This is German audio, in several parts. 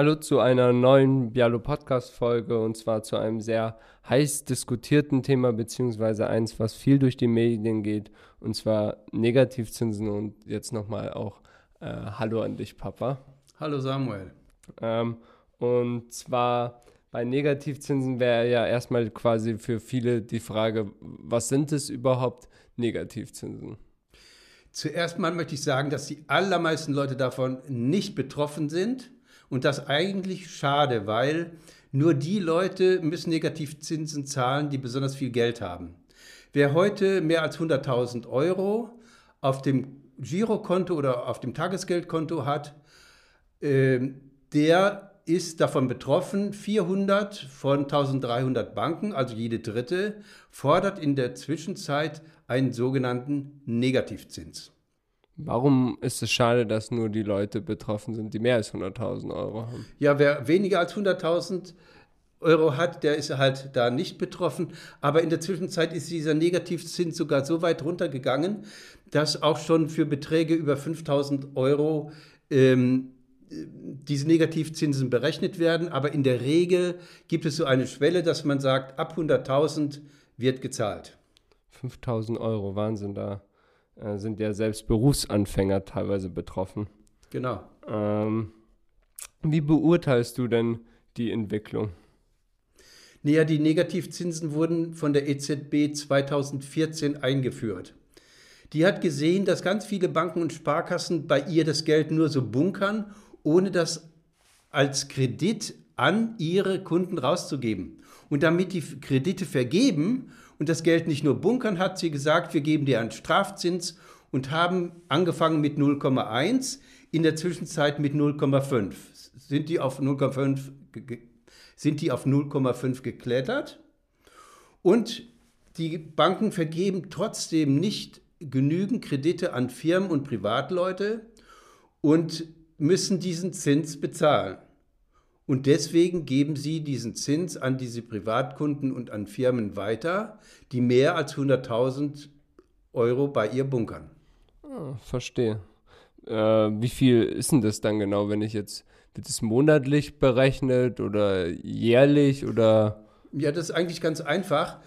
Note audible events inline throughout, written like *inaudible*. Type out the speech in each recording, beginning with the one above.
Hallo zu einer neuen Bialo Podcast Folge und zwar zu einem sehr heiß diskutierten Thema beziehungsweise eins, was viel durch die Medien geht und zwar Negativzinsen und jetzt nochmal auch äh, Hallo an dich, Papa. Hallo Samuel. Ähm, und zwar bei Negativzinsen wäre ja erstmal quasi für viele die Frage, was sind es überhaupt Negativzinsen? Zuerst mal möchte ich sagen, dass die allermeisten Leute davon nicht betroffen sind und das eigentlich schade, weil nur die Leute müssen Negativzinsen zahlen, die besonders viel Geld haben. Wer heute mehr als 100.000 Euro auf dem Girokonto oder auf dem Tagesgeldkonto hat, äh, der ist davon betroffen. 400 von 1300 Banken, also jede dritte, fordert in der Zwischenzeit einen sogenannten Negativzins. Warum ist es schade, dass nur die Leute betroffen sind, die mehr als 100.000 Euro haben? Ja, wer weniger als 100.000 Euro hat, der ist halt da nicht betroffen. Aber in der Zwischenzeit ist dieser Negativzins sogar so weit runtergegangen, dass auch schon für Beträge über 5.000 Euro ähm, diese Negativzinsen berechnet werden. Aber in der Regel gibt es so eine Schwelle, dass man sagt, ab 100.000 wird gezahlt. 5.000 Euro, Wahnsinn da äh, sind ja selbst Berufsanfänger teilweise betroffen. Genau. Ähm, wie beurteilst du denn die Entwicklung? Naja, die Negativzinsen wurden von der EZB 2014 eingeführt. Die hat gesehen, dass ganz viele Banken und Sparkassen bei ihr das Geld nur so bunkern, ohne das als Kredit an ihre Kunden rauszugeben. Und damit die Kredite vergeben und das Geld nicht nur bunkern, hat sie gesagt, wir geben dir einen Strafzins und haben angefangen mit 0,1, in der Zwischenzeit mit 0,5. Sind die auf 0,5 sind die auf 0,5 geklettert und die Banken vergeben trotzdem nicht genügend Kredite an Firmen und Privatleute und müssen diesen Zins bezahlen. Und deswegen geben sie diesen Zins an diese Privatkunden und an Firmen weiter, die mehr als 100.000 Euro bei ihr bunkern. Ah, verstehe. Äh, wie viel ist denn das dann genau, wenn ich jetzt, wird es monatlich berechnet oder jährlich oder? Ja, das ist eigentlich ganz einfach.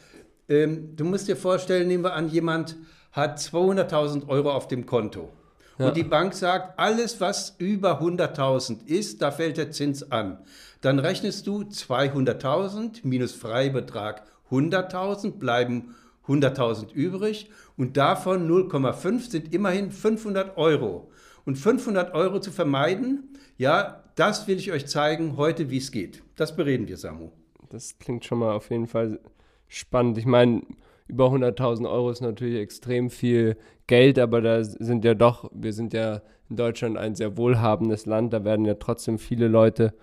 Ähm, du musst dir vorstellen, nehmen wir an, jemand hat 200.000 Euro auf dem Konto. Ja. Und die Bank sagt, alles, was über 100.000 ist, da fällt der Zins an. Dann rechnest du 200.000 minus Freibetrag 100.000, bleiben 100.000 übrig und davon 0,5 sind immerhin 500 Euro. Und 500 Euro zu vermeiden, ja, das will ich euch zeigen heute, wie es geht. Das bereden wir, Samu. Das klingt schon mal auf jeden Fall spannend. Ich meine, über 100.000 Euro ist natürlich extrem viel Geld, aber da sind ja doch, wir sind ja in Deutschland ein sehr wohlhabendes Land, da werden ja trotzdem viele Leute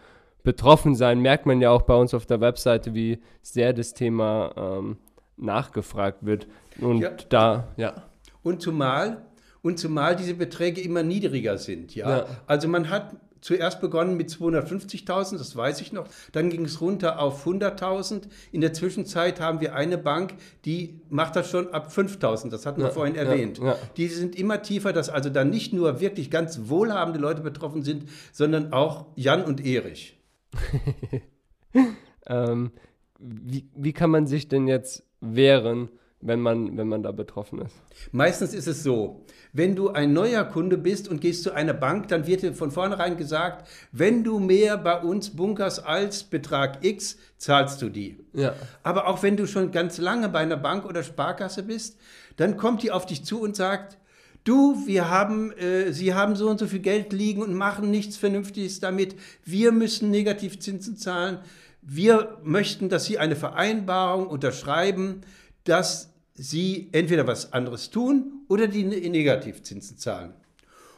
betroffen sein. Merkt man ja auch bei uns auf der Webseite, wie sehr das Thema ähm, nachgefragt wird. Und ja. da, ja. Und zumal, und zumal diese Beträge immer niedriger sind, ja. ja. Also man hat zuerst begonnen mit 250.000, das weiß ich noch. Dann ging es runter auf 100.000. In der Zwischenzeit haben wir eine Bank, die macht das schon ab 5.000. Das hatten wir vorhin erwähnt. Ja, ja. Die sind immer tiefer, dass also dann nicht nur wirklich ganz wohlhabende Leute betroffen sind, sondern auch Jan und Erich. *laughs* ähm, wie, wie kann man sich denn jetzt wehren? Wenn man, wenn man da betroffen ist? Meistens ist es so, wenn du ein neuer Kunde bist und gehst zu einer Bank, dann wird dir von vornherein gesagt, wenn du mehr bei uns bunkerst als Betrag X, zahlst du die. Ja. Aber auch wenn du schon ganz lange bei einer Bank oder Sparkasse bist, dann kommt die auf dich zu und sagt, du, wir haben, äh, Sie haben so und so viel Geld liegen und machen nichts Vernünftiges damit. Wir müssen Negativzinsen zahlen. Wir möchten, dass Sie eine Vereinbarung unterschreiben, dass sie entweder was anderes tun oder die Negativzinsen zahlen.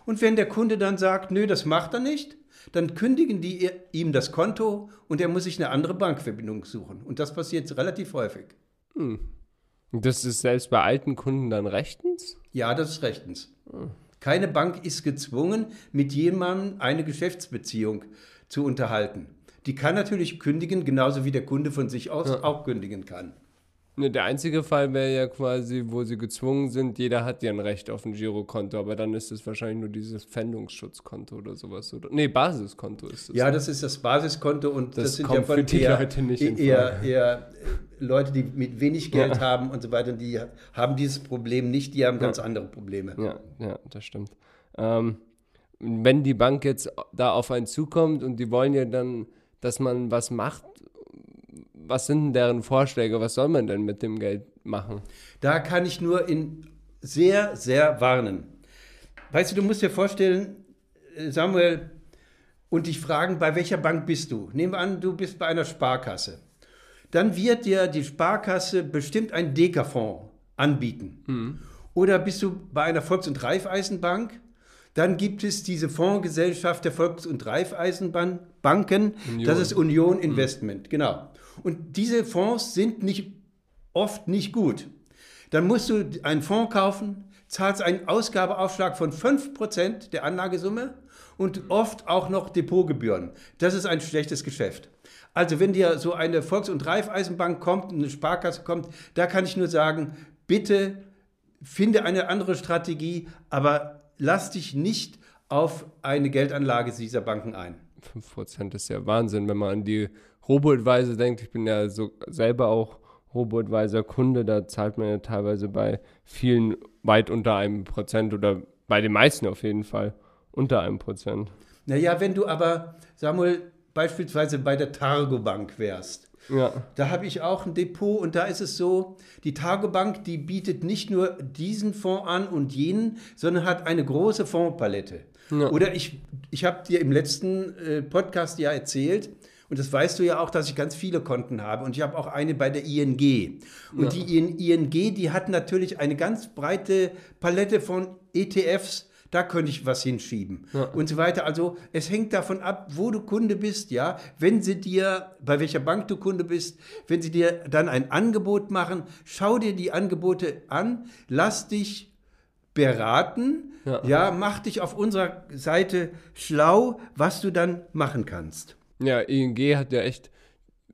Und wenn der Kunde dann sagt, nö, das macht er nicht, dann kündigen die ihm das Konto und er muss sich eine andere Bankverbindung suchen. Und das passiert relativ häufig. Hm. Das ist selbst bei alten Kunden dann rechtens? Ja, das ist rechtens. Hm. Keine Bank ist gezwungen, mit jemandem eine Geschäftsbeziehung zu unterhalten. Die kann natürlich kündigen, genauso wie der Kunde von sich aus ja. auch kündigen kann. Ne, der einzige Fall wäre ja quasi, wo sie gezwungen sind, jeder hat ja ein Recht auf ein Girokonto, aber dann ist es wahrscheinlich nur dieses Pfändungsschutzkonto oder sowas. Oder, nee, Basiskonto ist es. Ja, das ist das Basiskonto und Das das, sind kommt ja von für die eher, Leute nicht eher, eher äh, Leute, die mit wenig Geld Ja. haben und so weiter, die haben dieses Problem nicht, die haben ganz andere Probleme. Ja, ja, das stimmt. Ähm, wenn die Bank jetzt da auf einen zukommt und die wollen ja dann, dass man was macht, was sind denn deren Vorschläge? Was soll man denn mit dem Geld machen? Da kann ich nur in sehr, sehr warnen. Weißt du, du musst dir vorstellen, äh, Samuel, und dich fragen, bei welcher Bank bist du? Nehmen wir an, du bist bei einer Sparkasse. Dann wird dir die Sparkasse bestimmt einen Deka-Fonds anbieten. Oder bist du bei einer Volks- und Raiffeisenbank? Dann gibt es diese Fondsgesellschaft der Volks- und Raiffeisenbanken. Das ist Union Investment, genau. Und diese Fonds sind nicht, oft nicht gut. Dann musst du einen Fonds kaufen, zahlst einen Ausgabeaufschlag von 5% der Anlagesumme und oft auch noch Depotgebühren. Das ist ein schlechtes Geschäft. Also wenn dir so eine Volks- und Raiffeisenbank kommt, eine Sparkasse kommt, da kann ich nur sagen, bitte finde eine andere Strategie, aber lass dich nicht auf eine Geldanlage dieser Banken ein. 5% ist ja Wahnsinn, wenn man an die Robo-Advisor denkt. Ich bin ja so selber auch Robo-Advisor-Kunde, da zahlt man ja teilweise bei vielen weit unter einem Prozent oder bei den meisten auf jeden Fall unter einem Prozent. Naja, wenn du aber, Samuel, beispielsweise bei der Targo Bank wärst, Ja, Da habe ich auch ein Depot und da ist es so, die Targobank, die bietet nicht nur diesen Fonds an und jenen, sondern hat eine große Fondspalette. Ja. Oder ich, ich habe dir im letzten äh, Podcast ja erzählt, und das weißt du ja auch, dass ich ganz viele Konten habe. Und ich habe auch eine bei der ING. Und die IN ING, die hat natürlich eine ganz breite Palette von ETFs. Da könnte ich was hinschieben Ja. und so weiter. Also es hängt davon ab, wo du Kunde bist, ja. Wenn sie dir, bei welcher Bank du Kunde bist, wenn sie dir dann ein Angebot machen, schau dir die Angebote an, lass dich beraten, Ja. ja, mach dich auf unserer Seite schlau, was du dann machen kannst. Ja ING hat ja echt,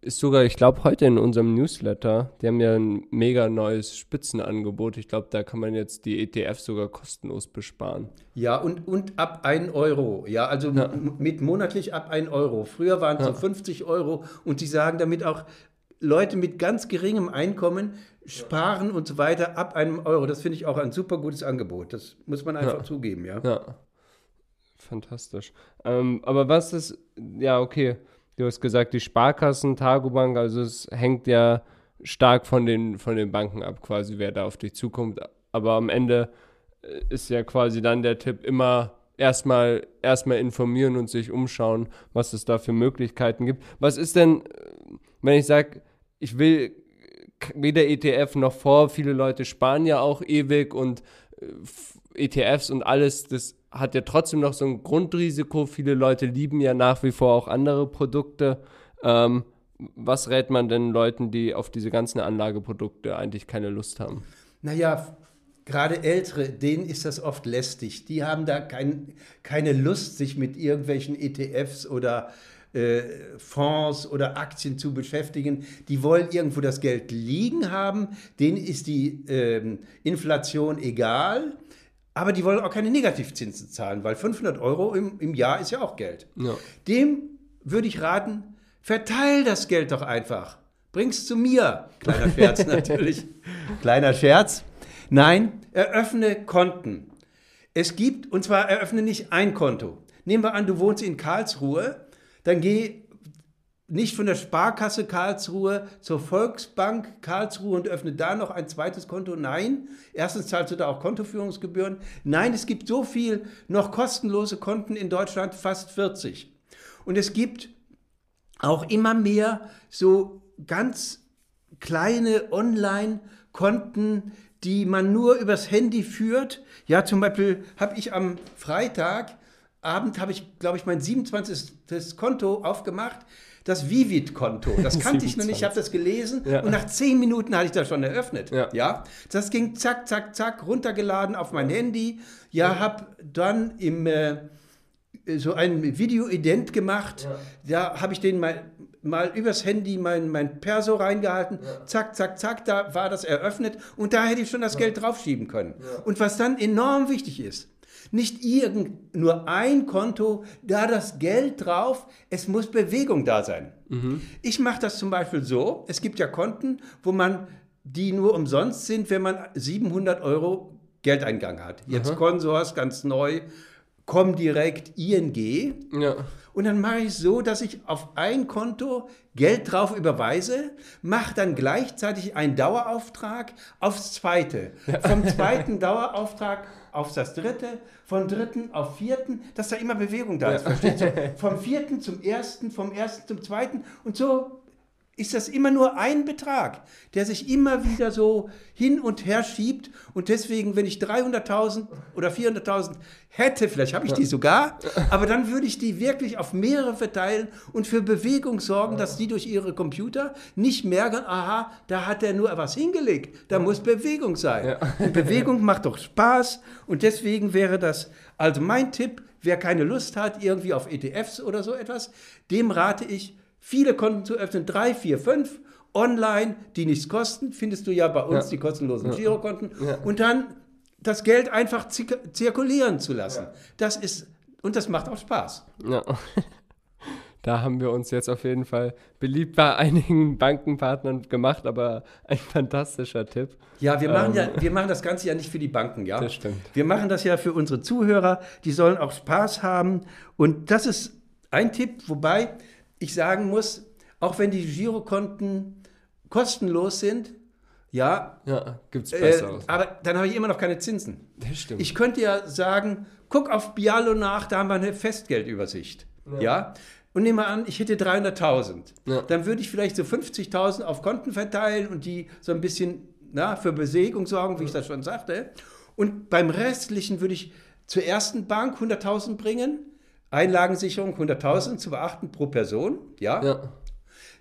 ist sogar, ich glaube, heute in unserem Newsletter, die haben ja ein mega neues Spitzenangebot. Ich glaube, da kann man jetzt die ETF sogar kostenlos besparen. Ja, und, und ab 1 Euro. Ja, also Ja. mit monatlich ab 1 Euro. Früher waren es so Ja. 50 Euro und die sagen damit auch, Leute mit ganz geringem Einkommen sparen und so weiter ab einem Euro. Das finde ich auch ein super gutes Angebot. Das muss man einfach Ja. zugeben, ja. Ja. Fantastisch. Ähm, aber was ist, ja, okay, du hast gesagt, die Sparkassen, Targobank, also es hängt ja stark von den, von den Banken ab, quasi, wer da auf dich zukommt. Aber am Ende äh, ist ja quasi dann der Tipp immer erstmal erstmal informieren und sich umschauen, was es da für Möglichkeiten gibt. Was ist denn, äh, wenn ich sage, ich will weder ETF noch vor, viele Leute sparen ja auch ewig und äh, ETFs und alles, das hat ja trotzdem noch so ein Grundrisiko. Viele Leute lieben ja nach wie vor auch andere Produkte. Ähm, was rät man denn Leuten, die auf diese ganzen Anlageprodukte eigentlich keine Lust haben? Naja, gerade Ältere, denen ist das oft lästig. Die haben da kein, keine Lust, sich mit irgendwelchen ETFs oder äh, Fonds oder Aktien zu beschäftigen. Die wollen irgendwo das Geld liegen haben. Denen ist die ähm, Inflation egal. Aber die wollen auch keine Negativzinsen zahlen, weil 500 Euro im, im Jahr ist ja auch Geld. Ja. Dem würde ich raten, verteil das Geld doch einfach. Bring's zu mir. Kleiner *laughs* Scherz natürlich. Kleiner Scherz. Nein, eröffne Konten. Es gibt, und zwar eröffne nicht ein Konto. Nehmen wir an, du wohnst in Karlsruhe, dann geh nicht von der Sparkasse Karlsruhe zur Volksbank Karlsruhe und öffne da noch ein zweites Konto. Nein, erstens zahlst du da auch Kontoführungsgebühren. Nein, es gibt so viel noch kostenlose Konten in Deutschland, fast 40. Und es gibt auch immer mehr so ganz kleine Online-Konten, die man nur übers Handy führt. Ja, zum Beispiel habe ich am Freitagabend, habe ich, glaube ich, mein 27. Konto aufgemacht. Das Vivid-Konto. *laughs* Das kannte ich noch nicht, ich habe das gelesen Ja. und nach zehn Minuten hatte ich das schon eröffnet. Ja. ja, das ging zack, zack, zack, runtergeladen auf mein Handy. Ja, habe dann im... Äh, so ein Video-Ident gemacht. Da habe ich denen mein mal übers Handy mein, mein Perso reingehalten, ja. zack, zack, zack, da war das eröffnet und da hätte ich schon das ja. Geld draufschieben können. Ja. Und was dann enorm wichtig ist, nicht irgend nur ein Konto, da das Geld drauf, es muss Bewegung da sein. Mhm. Ich mache das zum Beispiel so, es gibt ja Konten, wo man die nur umsonst sind, wenn man 700 Euro Geldeingang hat. Jetzt Aha. Consors, ganz neu, Comdirect, ING. Ja. Und dann mache ich so, dass ich auf ein Konto Geld drauf überweise, mache dann gleichzeitig einen Dauerauftrag aufs zweite. Vom zweiten *laughs* Dauerauftrag auf das dritte, vom dritten auf vierten, dass da immer Bewegung da ist. Verstehst du? *laughs* Vom vierten zum ersten, vom ersten zum zweiten und so ist das immer nur ein Betrag, der sich immer wieder so hin und her schiebt. Und deswegen, wenn ich 300.000 oder 400.000 hätte, vielleicht habe ich die sogar, aber dann würde ich die wirklich auf mehrere verteilen und für Bewegung sorgen, dass die durch ihre Computer nicht merken, aha, da hat er nur was hingelegt, da muss Bewegung sein. Und Bewegung macht doch Spaß. Und deswegen wäre das also mein Tipp, wer keine Lust hat, irgendwie auf ETFs oder so etwas, dem rate ich, viele Konten zu öffnen, drei, vier, fünf, online, die nichts kosten, findest du ja bei uns ja. die kostenlosen ja. Girokonten. Ja. Und dann das Geld einfach zirkulieren zu lassen. Das ist, und das macht auch Spaß. Ja. *laughs* Da haben wir uns jetzt auf jeden Fall beliebt bei einigen Bankenpartnern gemacht, aber ein fantastischer Tipp. Ja, wir machen, ähm. ja, wir machen das Ganze ja nicht für die Banken, ja. Das stimmt. Wir machen das ja für unsere Zuhörer, die sollen auch Spaß haben. Und das ist ein Tipp, wobei ich sagen muss, auch wenn die Girokonten kostenlos sind, ja, ja gibt's besser. Äh, aber dann habe ich immer noch keine Zinsen. Das stimmt. Ich könnte ja sagen, guck auf Bialo nach, da haben wir eine Festgeldübersicht. Ja. ja? Und nehme an, ich hätte 300.000. Ja. Dann würde ich vielleicht so 50.000 auf Konten verteilen und die so ein bisschen na, für Besegung sorgen, wie ich das schon sagte. Und beim restlichen würde ich zur ersten Bank 100.000 bringen Einlagensicherung 100.000 zu beachten pro Person, ja. ja.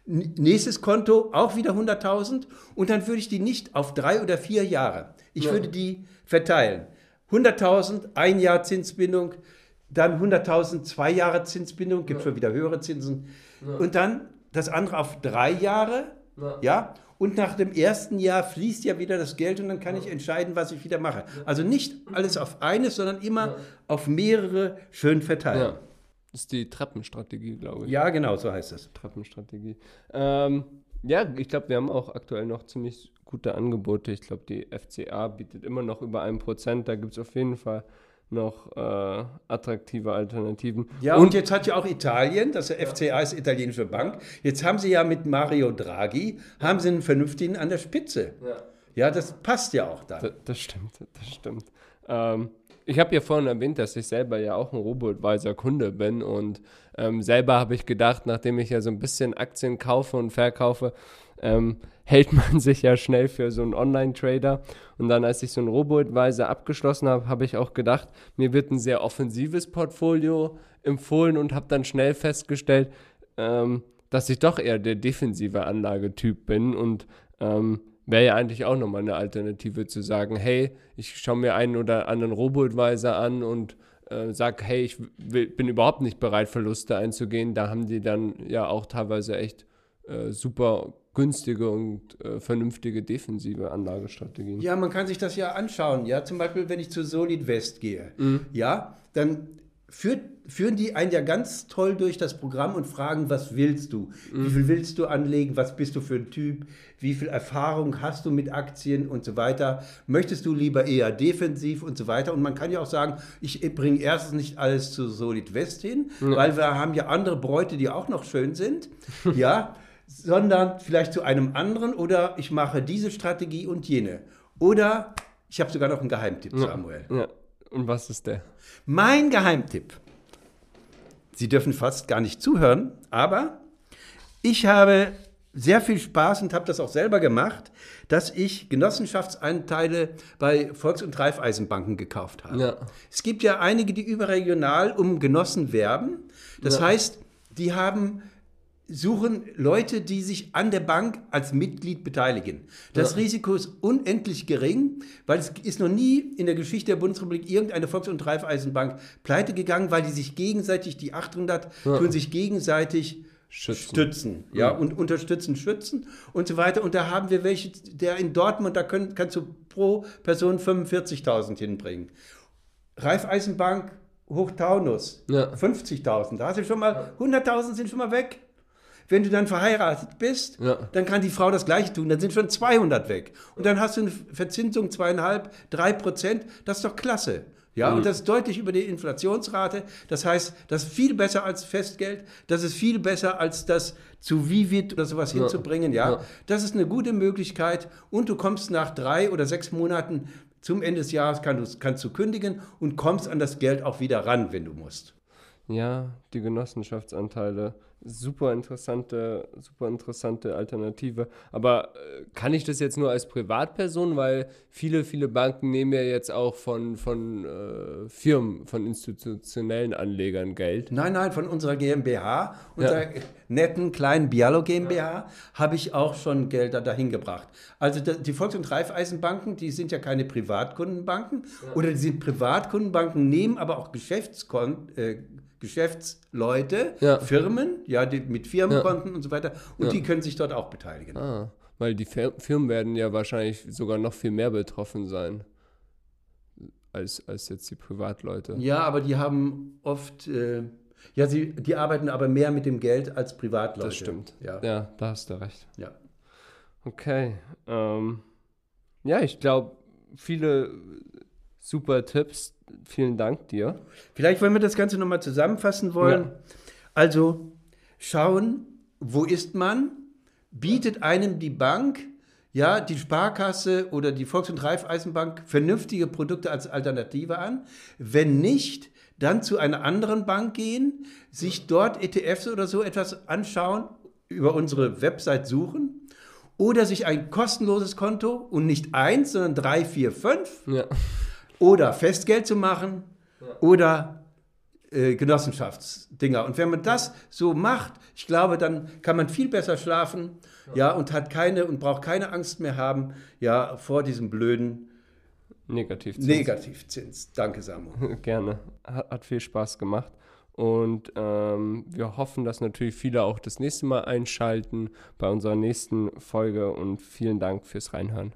Nächstes Konto auch wieder 100.000 und dann würde ich die nicht auf drei oder vier Jahre. Ich ja. würde die verteilen. 100.000, ein Jahr Zinsbindung, dann 100.000, zwei Jahre Zinsbindung, gibt schon wieder höhere Zinsen. Und dann das andere auf drei Jahre, ja. Und nach dem ersten Jahr fließt ja wieder das Geld und dann kann ich entscheiden, was ich wieder mache. Also nicht alles auf eines, sondern immer auf mehrere schön verteilen. Ja. Das ist die Treppenstrategie, glaube ich. Ja, genau, so heißt es. Treppenstrategie. Ähm, ja, ich glaube, wir haben auch aktuell noch ziemlich gute Angebote. Ich glaube, die FCA bietet immer noch über 1%. Da gibt es auf jeden Fall noch äh, attraktive Alternativen. Ja, und, und, jetzt hat ja auch Italien, das FCA ist italienische Bank, jetzt haben sie ja mit Mario Draghi, haben sie einen vernünftigen an der Spitze. Ja, ja das passt ja auch da. Das, das stimmt, das stimmt. Ähm, ich habe ja vorhin erwähnt, dass ich selber ja auch ein Robo-Advisor-Kunde bin und ähm, selber habe ich gedacht, nachdem ich ja so ein bisschen Aktien kaufe und verkaufe, ähm, *laughs* hält man sich ja schnell für so einen Online-Trader. Und dann, als ich so einen Robo-Advisor abgeschlossen habe, habe ich auch gedacht, mir wird ein sehr offensives Portfolio empfohlen und habe dann schnell festgestellt, ähm, dass ich doch eher der defensive Anlagetyp bin und ähm, wäre ja eigentlich auch nochmal eine Alternative zu sagen, hey, ich schaue mir einen oder anderen Robo-Advisor an und äh, sage, hey, ich will, bin überhaupt nicht bereit, Verluste einzugehen. Da haben die dann ja auch teilweise echt äh, super günstige und äh, vernünftige defensive Anlagestrategien. Ja, man kann sich das ja anschauen. Ja, zum Beispiel, wenn ich zu Solid West gehe, mhm. ja, dann führt, führen die einen ja ganz toll durch das Programm und fragen, was willst du? Mhm. Wie viel willst du anlegen? Was bist du für ein Typ? Wie viel Erfahrung hast du mit Aktien und so weiter? Möchtest du lieber eher defensiv und so weiter? Und man kann ja auch sagen, ich bringe erstens nicht alles zu Solid West hin, mhm. weil wir haben ja andere Bräute, die auch noch schön sind. *laughs* ja sondern vielleicht zu einem anderen oder ich mache diese Strategie und jene. Oder ich habe sogar noch einen Geheimtipp, Samuel. Ja, ja. Und was ist der? Mein Geheimtipp. Sie dürfen fast gar nicht zuhören, aber ich habe sehr viel Spaß und habe das auch selber gemacht, dass ich Genossenschaftsanteile bei Volks- und Raiffeisenbanken gekauft habe. Ja. Es gibt ja einige, die überregional um Genossen werben. Das ja. heißt, die haben suchen Leute, die sich an der Bank als Mitglied beteiligen. Das ja. Risiko ist unendlich gering, weil es ist noch nie in der Geschichte der Bundesrepublik irgendeine Volks- und Raiffeisenbank pleite gegangen, weil die sich gegenseitig, die 800, ja. tun sich gegenseitig schützen. Stützen, ja, und unterstützen, schützen und so weiter. Und da haben wir welche, der in Dortmund, da können, kannst du pro Person 45.000 hinbringen. Raiffeisenbank Hochtaunus, Ja. 50.000. Da hast du schon mal, 100.000 sind schon mal weg. Wenn du dann verheiratet bist, Ja. dann kann die Frau das Gleiche tun, dann sind schon 200 weg. Und dann hast du eine Verzinsung zweieinhalb, drei Prozent, das ist doch klasse. Ja, und das ist deutlich über die Inflationsrate. Das heißt, das ist viel besser als Festgeld. Das ist viel besser als das zu Vivit oder sowas hinzubringen. Ja, Ja. das ist eine gute Möglichkeit. Und du kommst nach drei oder sechs Monaten zum Ende des Jahres, kannst du, kannst du kündigen und kommst an das Geld auch wieder ran, wenn du musst. Ja, die Genossenschaftsanteile. Super interessante, super interessante Alternative. Aber äh, kann ich das jetzt nur als Privatperson, weil viele, viele Banken nehmen ja jetzt auch von, von äh, Firmen, von institutionellen Anlegern Geld. Nein, nein, von unserer GmbH, unserer netten kleinen Bialo GmbH, habe ich auch schon Gelder dahin gebracht. Also die Volks- und Raiffeisenbanken, die sind ja keine Privatkundenbanken oder die sind Privatkundenbanken, nehmen aber auch Geschäftskon äh, Geschäftsleute, Ja. Firmen, ja, die, mit Firmenkonten und so weiter und die können sich dort auch beteiligen. Ah, weil die Fir Firmen werden ja wahrscheinlich sogar noch viel mehr betroffen sein als, als jetzt die Privatleute. Ja, aber die haben oft, äh, ja, sie, die arbeiten aber mehr mit dem Geld als Privatleute. Das stimmt. Ja. Ja, da hast du recht. ja. Okay. Ähm, ja, ich glaube, viele super Tipps. Vielen Dank dir. Vielleicht wollen wir das Ganze nochmal zusammenfassen wollen. Ja. Also schauen, wo ist man? Bietet einem die Bank, ja, die Sparkasse oder die Volks- und Raiffeisenbank vernünftige Produkte als Alternative an? Wenn nicht, dann zu einer anderen Bank gehen, sich dort ETFs oder so etwas anschauen, über unsere Website suchen oder sich ein kostenloses Konto und nicht eins, sondern drei, vier, fünf Ja. Oder Festgeld zu machen oder äh, Genossenschaftsdinger. Und wenn man das so macht, ich glaube, dann kann man viel besser schlafen, ja, und hat keine und braucht keine Angst mehr haben, ja, vor diesem blöden Negativ. Negativzins. Danke, Samu. *laughs* Gerne. Hat, hat viel Spaß gemacht. Und ähm, wir hoffen, dass natürlich viele auch das nächste Mal einschalten bei unserer nächsten Folge. Und vielen Dank fürs Reinhören.